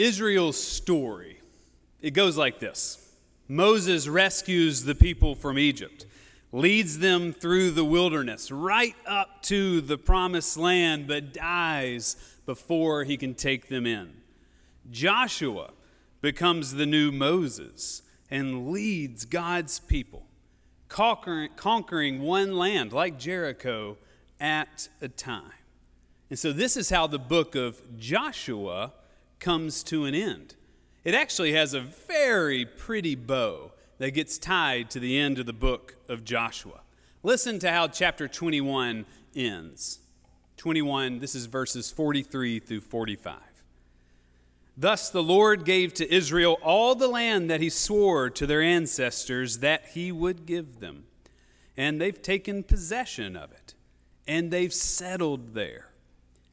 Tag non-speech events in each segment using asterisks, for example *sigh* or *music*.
Israel's story, it goes like this Moses rescues the people from Egypt, leads them through the wilderness, right up to the promised land, but dies before he can take them in. Joshua becomes the new Moses and leads God's people, conquering, one land like Jericho at a time. And so, this is how the book of Joshua comes to an end. It actually has a very pretty bow that gets tied to the end of the book of Joshua. Listen to how chapter 21 ends. 21, this is verses 43 through 45. Thus the Lord gave to Israel all the land that he swore to their ancestors that he would give them. And they've taken possession of it, and they've settled there.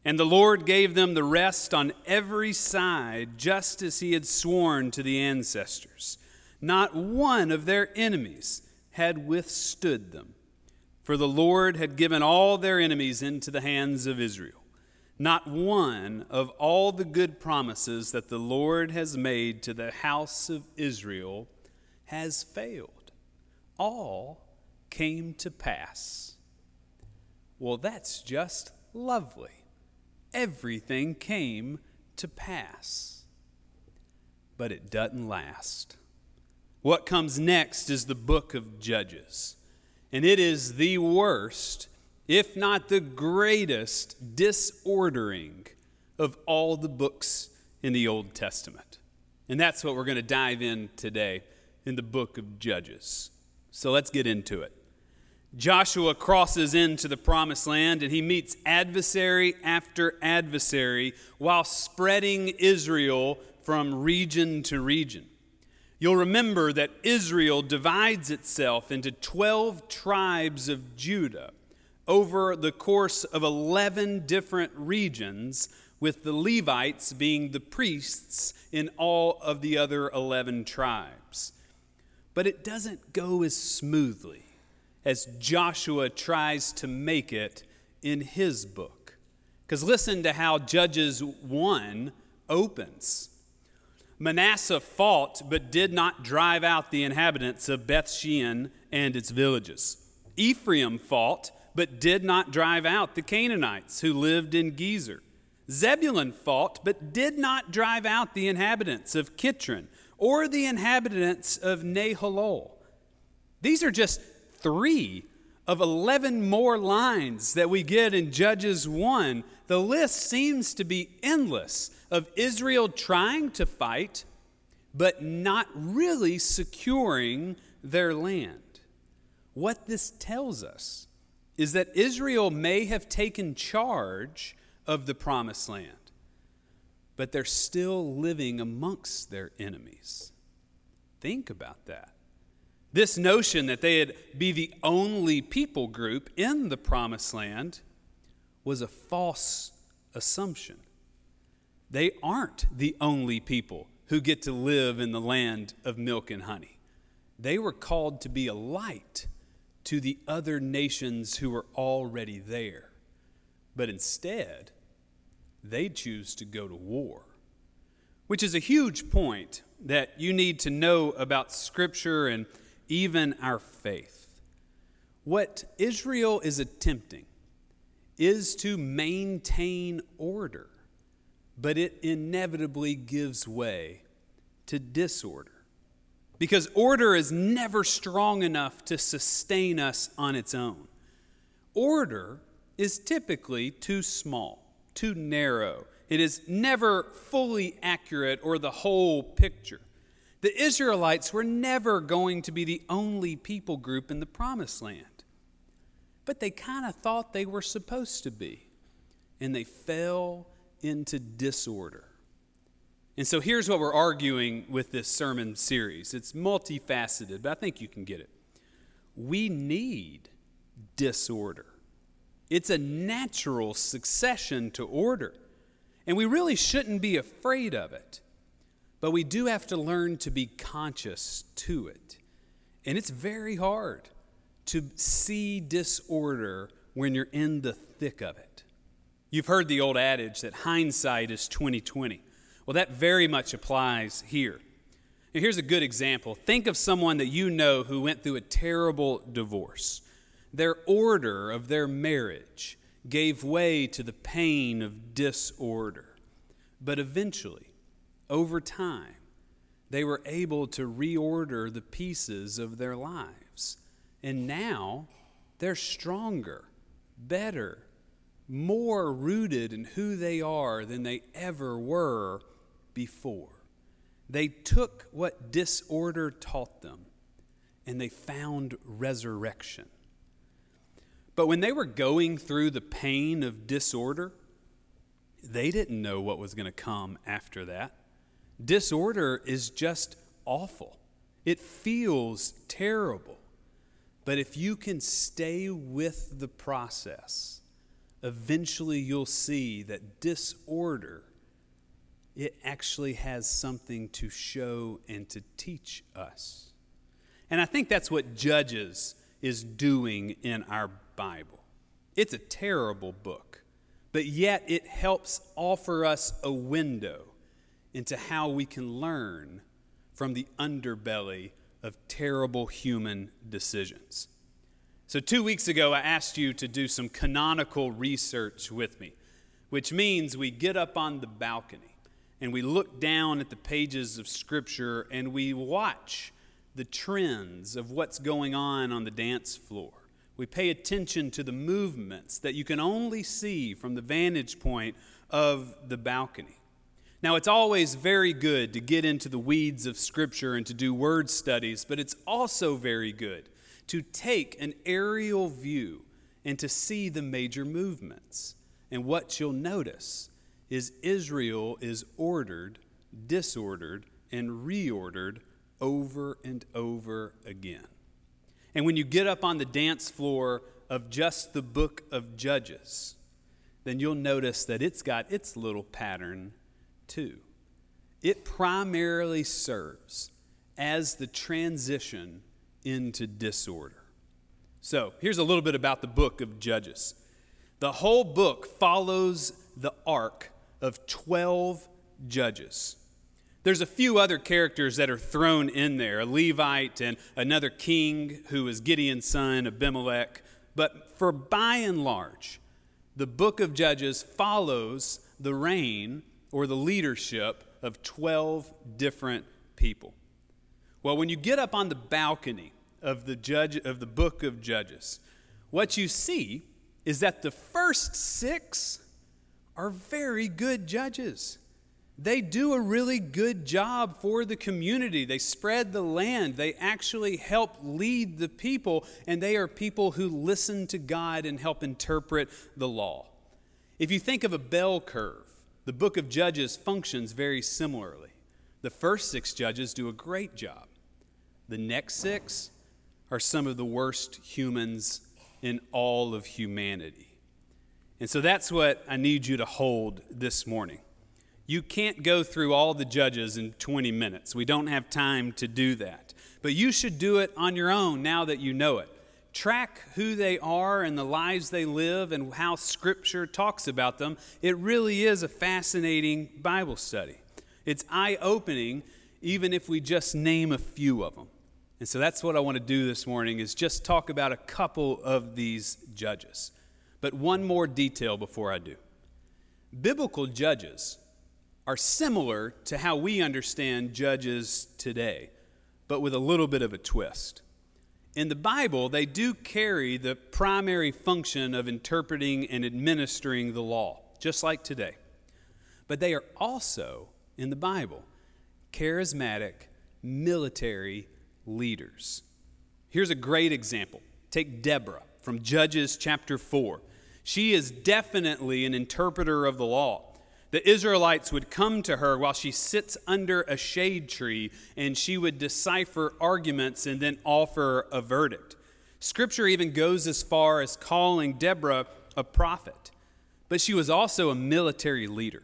And the Lord gave them the rest on every side, just as he had sworn to the ancestors. Not one of their enemies had withstood them, for the Lord had given all their enemies into the hands of Israel. Not one of all the good promises that the Lord has made to the house of Israel has failed. All came to pass. Well, that's just lovely everything came to pass. But it doesn't last. What comes next is the book of Judges, and it is the worst, if not the greatest, disordering of all the books in the Old Testament. And that's what we're going to dive in today in the book of Judges. So let's get into it. Joshua crosses into the promised land and he meets adversary after adversary while spreading Israel from region to region. You'll remember that Israel divides itself into 12 tribes of Judah over the course of 11 different regions, with the Levites being the priests in all of the other 11 tribes. But it doesn't go as smoothly as Joshua tries to make it in his book. Because listen to how Judges 1 opens. Manasseh fought but did not drive out the inhabitants of Beth Shean and its villages. Ephraim fought but did not drive out the Canaanites who lived in Gezer. Zebulun fought but did not drive out the inhabitants of Kitron or the inhabitants of Nahalol. These are just three of 11 more lines that we get in Judges 1, the list seems to be endless of Israel trying to fight, but not really securing their land. What this tells us is that Israel may have taken charge of the promised land, but they're still living amongst their enemies. Think about that. This notion that they'd be the only people group in the promised land was a false assumption. They aren't the only people who get to live in the land of milk and honey. They were called to be a light to the other nations who were already there. But instead, they choose to go to war, which is a huge point that you need to know about Scripture and even our faith. What Israel is attempting is to maintain order, but it inevitably gives way to disorder. Because order is never strong enough to sustain us on its own. Order is typically too small, too narrow. It is never fully accurate or the whole picture. The Israelites were never going to be the only people group in the promised land, but they kind of thought they were supposed to be, and they fell into disorder. And so here's what we're arguing with this sermon series it's multifaceted, but I think you can get it. We need disorder. It's a natural succession to order, and we really shouldn't be afraid of it. But we do have to learn to be conscious to it. And it's very hard to see disorder when you're in the thick of it. You've heard the old adage that hindsight is 2020. Well, that very much applies here. Now, here's a good example. Think of someone that you know who went through a terrible divorce. Their order of their marriage gave way to the pain of disorder. But eventually, over time, they were able to reorder the pieces of their lives. And now they're stronger, better, more rooted in who they are than they ever were before. They took what disorder taught them and they found resurrection. But when they were going through the pain of disorder, they didn't know what was going to come after that. Disorder is just awful, it feels terrible. But if you can stay with the process, eventually you'll see that disorder it actually has something to show and to teach us. And I think that's what Judges is doing in our Bible. It's a terrible book, but yet it helps offer us a window into how we can learn from the underbelly of terrible human decisions. So, two weeks ago, I asked you to do some canonical research with me, which means we get up on the balcony and we look down at the pages of Scripture and we watch the trends of what's going on on the dance floor. We pay attention to the movements that you can only see from the vantage point of the balcony. Now, it's always very good to get into the weeds of Scripture and to do word studies, but it's also very good to take an aerial view and to see the major movements. And what you'll notice is Israel is ordered, disordered, and reordered over and over again. And when you get up on the dance floor of just the book of Judges, then you'll notice that it's got its little pattern too. It primarily serves as the transition into disorder. So, here's a little bit about the book of Judges. The whole book follows the arc of 12 judges. There's a few other characters that are thrown in there a Levite and another king who is Gideon's son, Abimelech. But for by and large, the book of Judges follows the reign or the leadership of 12 different people. Well, when you get up on the balcony of the judge of the book of Judges, what you see is that the first 6 are very good judges they do a really good job for the community. They spread the land. They actually help lead the people, and they are people who listen to God and help interpret the law. If you think of a bell curve, the book of Judges functions very similarly. The first six judges do a great job, the next six are some of the worst humans in all of humanity. And so that's what I need you to hold this morning. You can't go through all the judges in 20 minutes. We don't have time to do that. But you should do it on your own now that you know it. Track who they are and the lives they live and how Scripture talks about them. It really is a fascinating Bible study. It's eye opening, even if we just name a few of them. And so that's what I want to do this morning is just talk about a couple of these judges. But one more detail before I do. Biblical judges are similar to how we understand judges today, but with a little bit of a twist. In the Bible, they do carry the primary function of interpreting and administering the law, just like today. But they are also, in the Bible, charismatic military leaders. Here's a great example. Take Deborah from Judges chapter 4. She is definitely an interpreter of the law the Israelites would come to her while she sits under a shade tree and she would decipher arguments and then offer a verdict. Scripture even goes as far as calling Deborah a prophet, but she was also a military leader.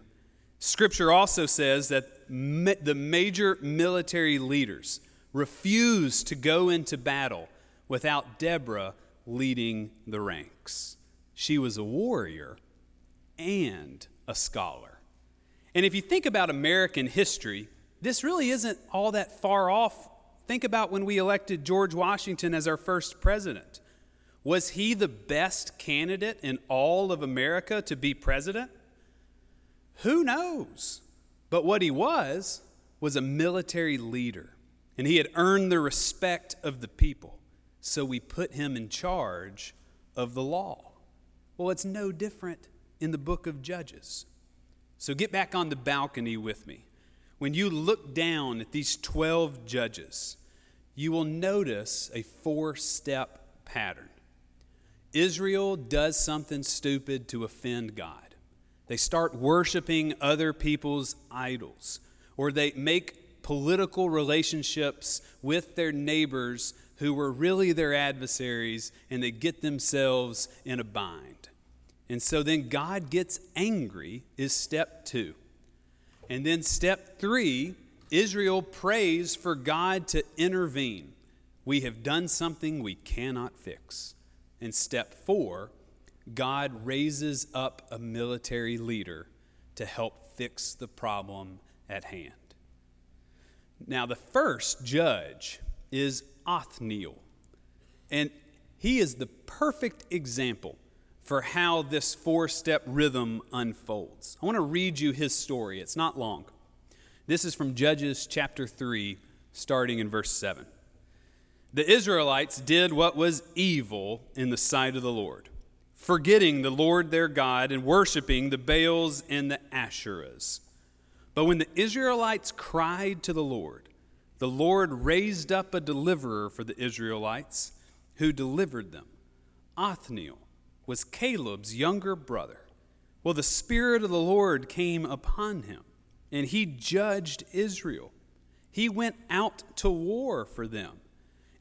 Scripture also says that the major military leaders refused to go into battle without Deborah leading the ranks. She was a warrior and a scholar. And if you think about American history, this really isn't all that far off. Think about when we elected George Washington as our first president. Was he the best candidate in all of America to be president? Who knows? But what he was, was a military leader, and he had earned the respect of the people. So we put him in charge of the law. Well, it's no different in the book of Judges. So get back on the balcony with me. When you look down at these 12 judges, you will notice a four step pattern. Israel does something stupid to offend God. They start worshiping other people's idols, or they make political relationships with their neighbors who were really their adversaries, and they get themselves in a bind. And so then God gets angry, is step two. And then step three, Israel prays for God to intervene. We have done something we cannot fix. And step four, God raises up a military leader to help fix the problem at hand. Now, the first judge is Othniel, and he is the perfect example for how this four step rhythm unfolds. I want to read you his story. It's not long. This is from Judges chapter 3, starting in verse 7. The Israelites did what was evil in the sight of the Lord, forgetting the Lord their God and worshiping the Baals and the Asherahs. But when the Israelites cried to the Lord, the Lord raised up a deliverer for the Israelites who delivered them. Othniel was Caleb's younger brother. Well, the Spirit of the Lord came upon him, and he judged Israel. He went out to war for them.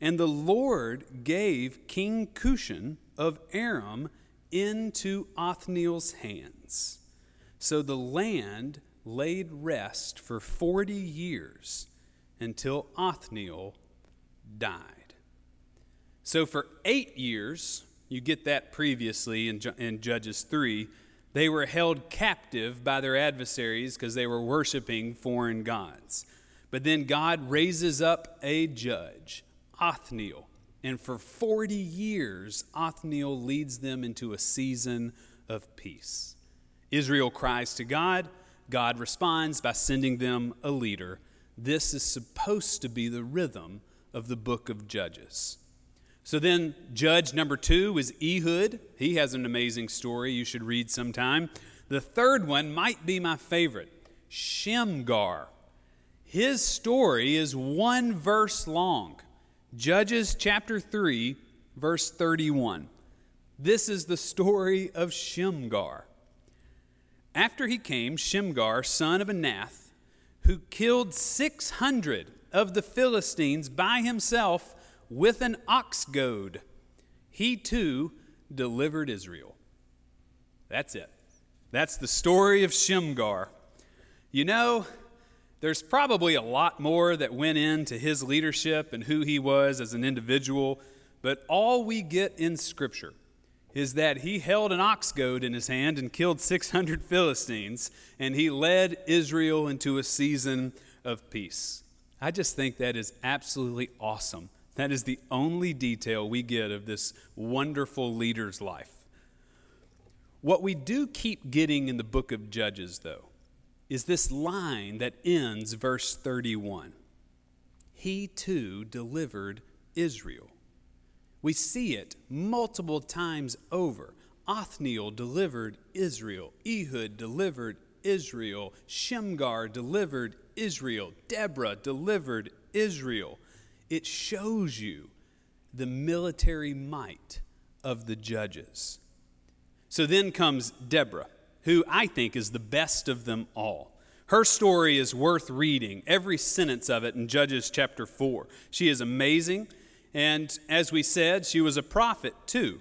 And the Lord gave King Cushan of Aram into Othniel's hands. So the land laid rest for 40 years until Othniel died. So for eight years, you get that previously in, in Judges 3. They were held captive by their adversaries because they were worshiping foreign gods. But then God raises up a judge, Othniel. And for 40 years, Othniel leads them into a season of peace. Israel cries to God. God responds by sending them a leader. This is supposed to be the rhythm of the book of Judges. So then, judge number two is Ehud. He has an amazing story you should read sometime. The third one might be my favorite Shamgar. His story is one verse long. Judges chapter 3, verse 31. This is the story of Shamgar. After he came, Shamgar, son of Anath, who killed 600 of the Philistines by himself with an ox goad. He too delivered Israel. That's it. That's the story of Shamgar. You know, there's probably a lot more that went into his leadership and who he was as an individual, but all we get in Scripture is that he held an ox goad in his hand and killed 600 *laughs* Philistines, and he led Israel into a season of peace. I just think that is absolutely awesome that is the only detail we get of this wonderful leader's life. What we do keep getting in the book of Judges, though, is this line that ends verse 31 He too delivered Israel. We see it multiple times over. Othniel delivered Israel, Ehud delivered Israel, Shamgar delivered Israel, Deborah delivered Israel it shows you the military might of the judges. So then comes Deborah, who I think is the best of them all. Her story is worth reading, every sentence of it in Judges chapter 4. She is amazing, and as we said, she was a prophet too,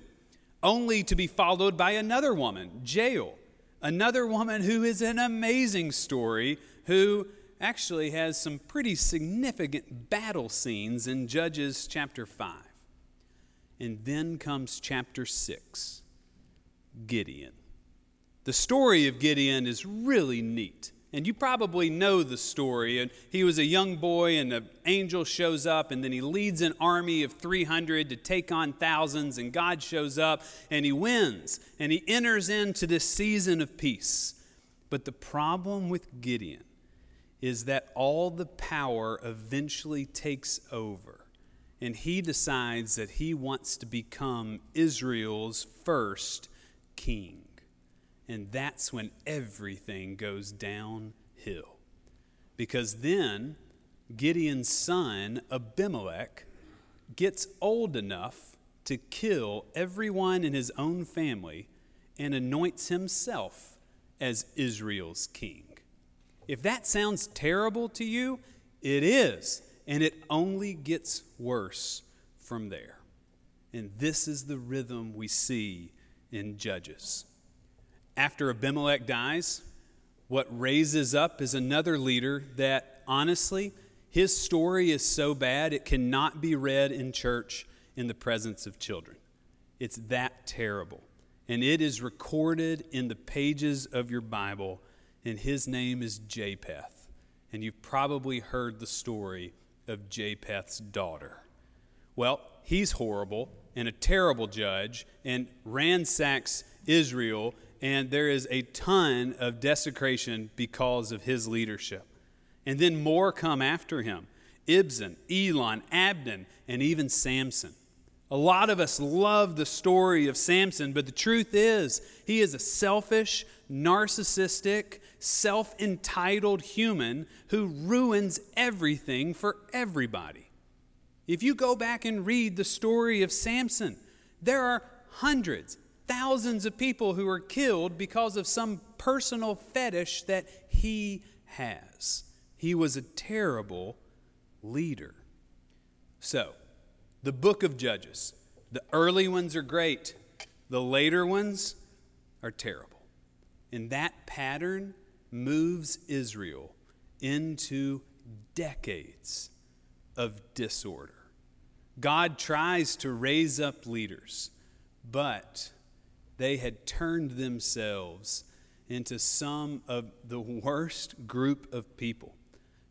only to be followed by another woman, Jael, another woman who is an amazing story, who actually has some pretty significant battle scenes in Judges chapter 5. And then comes chapter 6 Gideon. The story of Gideon is really neat. And you probably know the story. And he was a young boy, and an angel shows up, and then he leads an army of 300 to take on thousands, and God shows up, and he wins, and he enters into this season of peace. But the problem with Gideon is that all the power eventually takes over, and he decides that he wants to become Israel's first king. And that's when everything goes downhill. Because then Gideon's son, Abimelech, gets old enough to kill everyone in his own family and anoints himself as Israel's king. If that sounds terrible to you, it is. And it only gets worse from there. And this is the rhythm we see in Judges. After Abimelech dies, what raises up is another leader that, honestly, his story is so bad it cannot be read in church in the presence of children. It's that terrible. And it is recorded in the pages of your Bible, and his name is Japheth. And you've probably heard the story of Japheth's daughter. Well, he's horrible and a terrible judge and ransacks Israel and there is a ton of desecration because of his leadership. And then more come after him Ibzan, Elon, Abdon, and even Samson. A lot of us love the story of Samson, but the truth is, he is a selfish, narcissistic, self entitled human who ruins everything for everybody. If you go back and read the story of Samson, there are hundreds, thousands of people who are killed because of some personal fetish that he has. He was a terrible leader. So, the book of Judges, the early ones are great, the later ones are terrible. And that pattern moves Israel into decades of disorder. God tries to raise up leaders, but they had turned themselves into some of the worst group of people,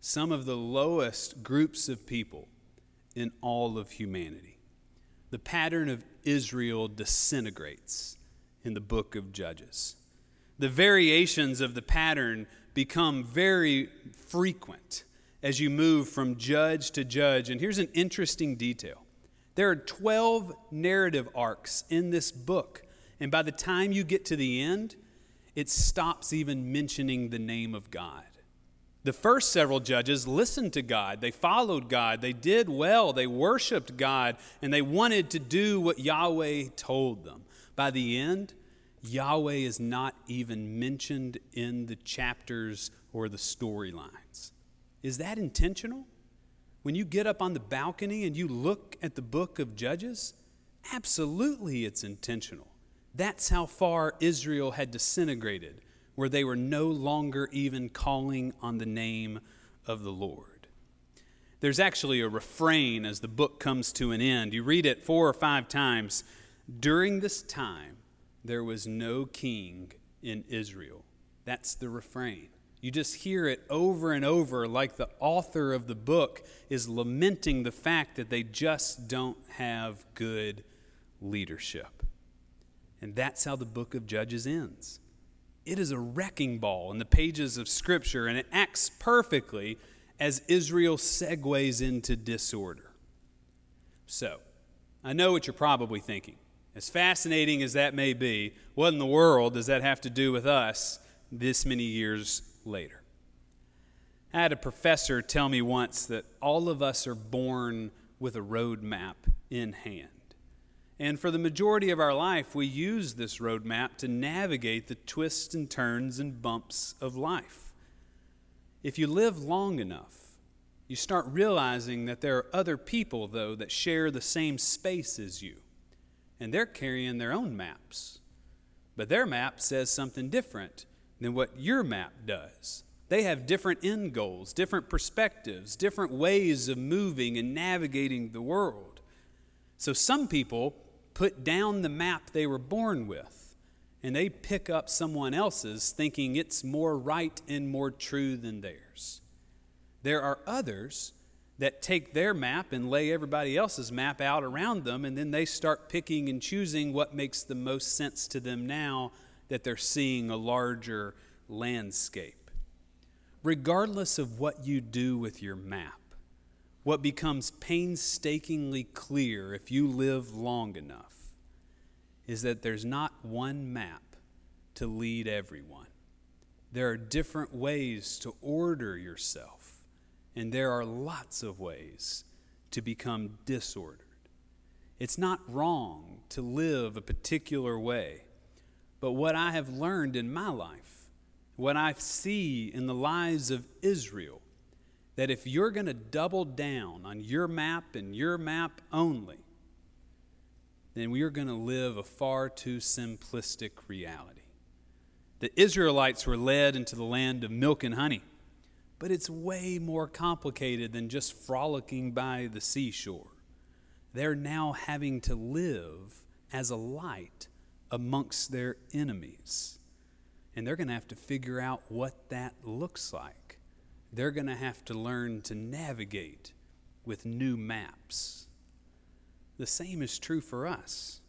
some of the lowest groups of people in all of humanity. The pattern of Israel disintegrates in the book of Judges. The variations of the pattern become very frequent as you move from judge to judge. And here's an interesting detail there are 12 narrative arcs in this book and by the time you get to the end, it stops even mentioning the name of God. The first several judges listened to God. They followed God. They did well. They worshiped God. And they wanted to do what Yahweh told them. By the end, Yahweh is not even mentioned in the chapters or the storylines. Is that intentional? When you get up on the balcony and you look at the book of Judges, absolutely it's intentional. That's how far Israel had disintegrated, where they were no longer even calling on the name of the Lord. There's actually a refrain as the book comes to an end. You read it four or five times. During this time, there was no king in Israel. That's the refrain. You just hear it over and over, like the author of the book is lamenting the fact that they just don't have good leadership. And that's how the book of Judges ends. It is a wrecking ball in the pages of Scripture, and it acts perfectly as Israel segues into disorder. So, I know what you're probably thinking. As fascinating as that may be, what in the world does that have to do with us this many years later? I had a professor tell me once that all of us are born with a road map in hand. And for the majority of our life, we use this roadmap to navigate the twists and turns and bumps of life. If you live long enough, you start realizing that there are other people, though, that share the same space as you. And they're carrying their own maps. But their map says something different than what your map does. They have different end goals, different perspectives, different ways of moving and navigating the world. So some people put down the map they were born with and they pick up someone else's thinking it's more right and more true than theirs. There are others that take their map and lay everybody else's map out around them, and then they start picking and choosing what makes the most sense to them now that they're seeing a larger landscape. Regardless of what you do with your map, what becomes painstakingly clear if you live long enough is that there's not one map to lead everyone. There are different ways to order yourself, and there are lots of ways to become disordered. It's not wrong to live a particular way, but what I have learned in my life, what I see in the lives of Israel, that if you're going to double down on your map and your map only, then we are going to live a far too simplistic reality. The Israelites were led into the land of milk and honey, but it's way more complicated than just frolicking by the seashore. They're now having to live as a light amongst their enemies. And they're going to have to figure out what that looks like. They're going to have to learn to navigate with new maps. The same is true for us.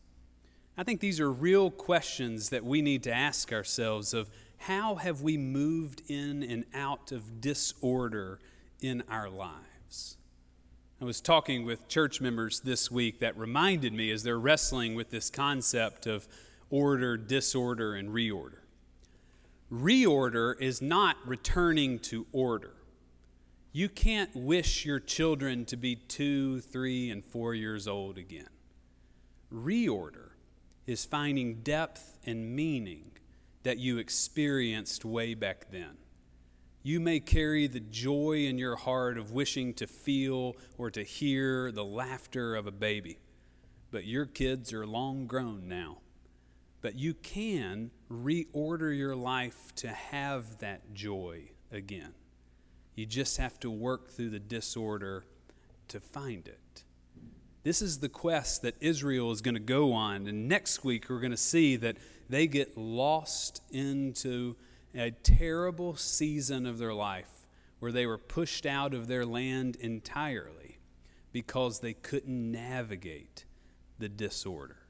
I think these are real questions that we need to ask ourselves of how have we moved in and out of disorder in our lives? I was talking with church members this week that reminded me as they're wrestling with this concept of order, disorder, and reorder. Reorder is not returning to order. You can't wish your children to be two, three, and four years old again. Reorder is finding depth and meaning that you experienced way back then. You may carry the joy in your heart of wishing to feel or to hear the laughter of a baby, but your kids are long grown now. But you can reorder your life to have that joy again. You just have to work through the disorder to find it. This is the quest that Israel is going to go on. And next week, we're going to see that they get lost into a terrible season of their life where they were pushed out of their land entirely because they couldn't navigate the disorder.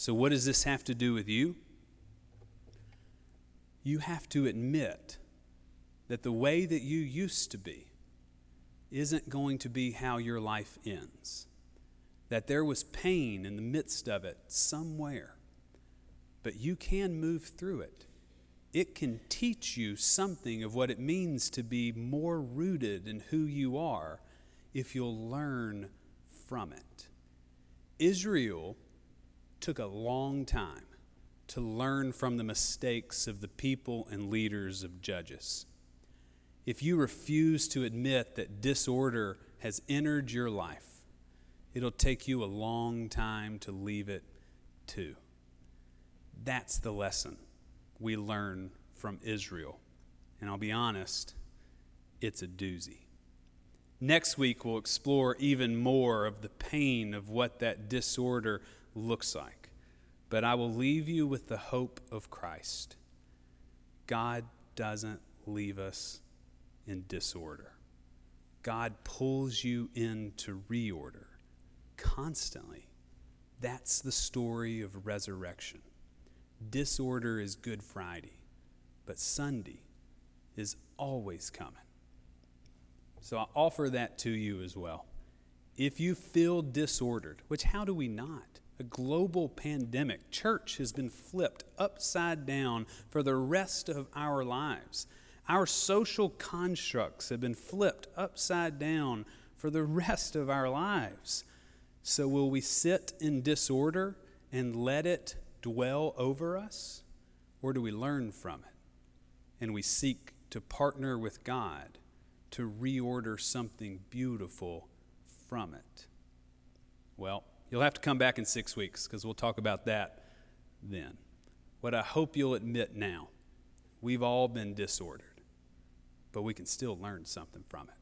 So, what does this have to do with you? You have to admit that the way that you used to be isn't going to be how your life ends. That there was pain in the midst of it somewhere, but you can move through it. It can teach you something of what it means to be more rooted in who you are if you'll learn from it. Israel took a long time to learn from the mistakes of the people and leaders of Judges if you refuse to admit that disorder has entered your life, it'll take you a long time to leave it too. That's the lesson we learn from Israel. And I'll be honest, it's a doozy. Next week, we'll explore even more of the pain of what that disorder looks like. But I will leave you with the hope of Christ. God doesn't leave us in disorder. God pulls you into reorder constantly. That's the story of resurrection. Disorder is Good Friday, but Sunday is always coming. So I offer that to you as well. If you feel disordered, which how do we not? A global pandemic, church has been flipped upside down for the rest of our lives. Our social constructs have been flipped upside down for the rest of our lives. So, will we sit in disorder and let it dwell over us? Or do we learn from it and we seek to partner with God to reorder something beautiful from it? Well, you'll have to come back in six weeks because we'll talk about that then. What I hope you'll admit now, we've all been disordered but we can still learn something from it.